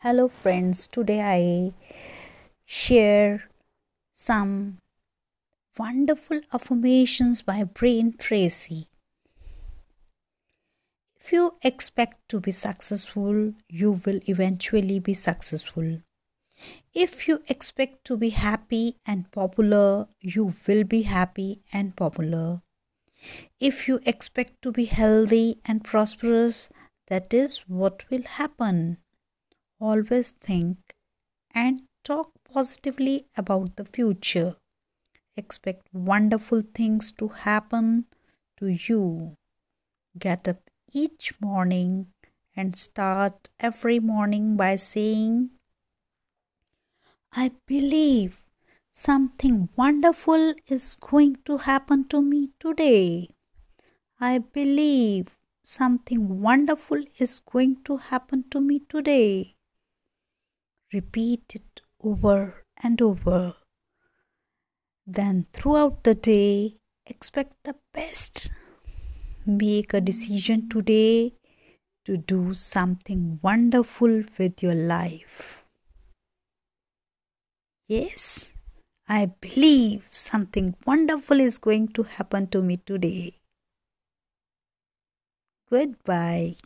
Hello, friends. Today I share some wonderful affirmations by Brian Tracy. If you expect to be successful, you will eventually be successful. If you expect to be happy and popular, you will be happy and popular. If you expect to be healthy and prosperous, that is what will happen. Always think and talk positively about the future. Expect wonderful things to happen to you. Get up each morning and start every morning by saying, I believe something wonderful is going to happen to me today. I believe something wonderful is going to happen to me today. Repeat it over and over. Then, throughout the day, expect the best. Make a decision today to do something wonderful with your life. Yes, I believe something wonderful is going to happen to me today. Goodbye.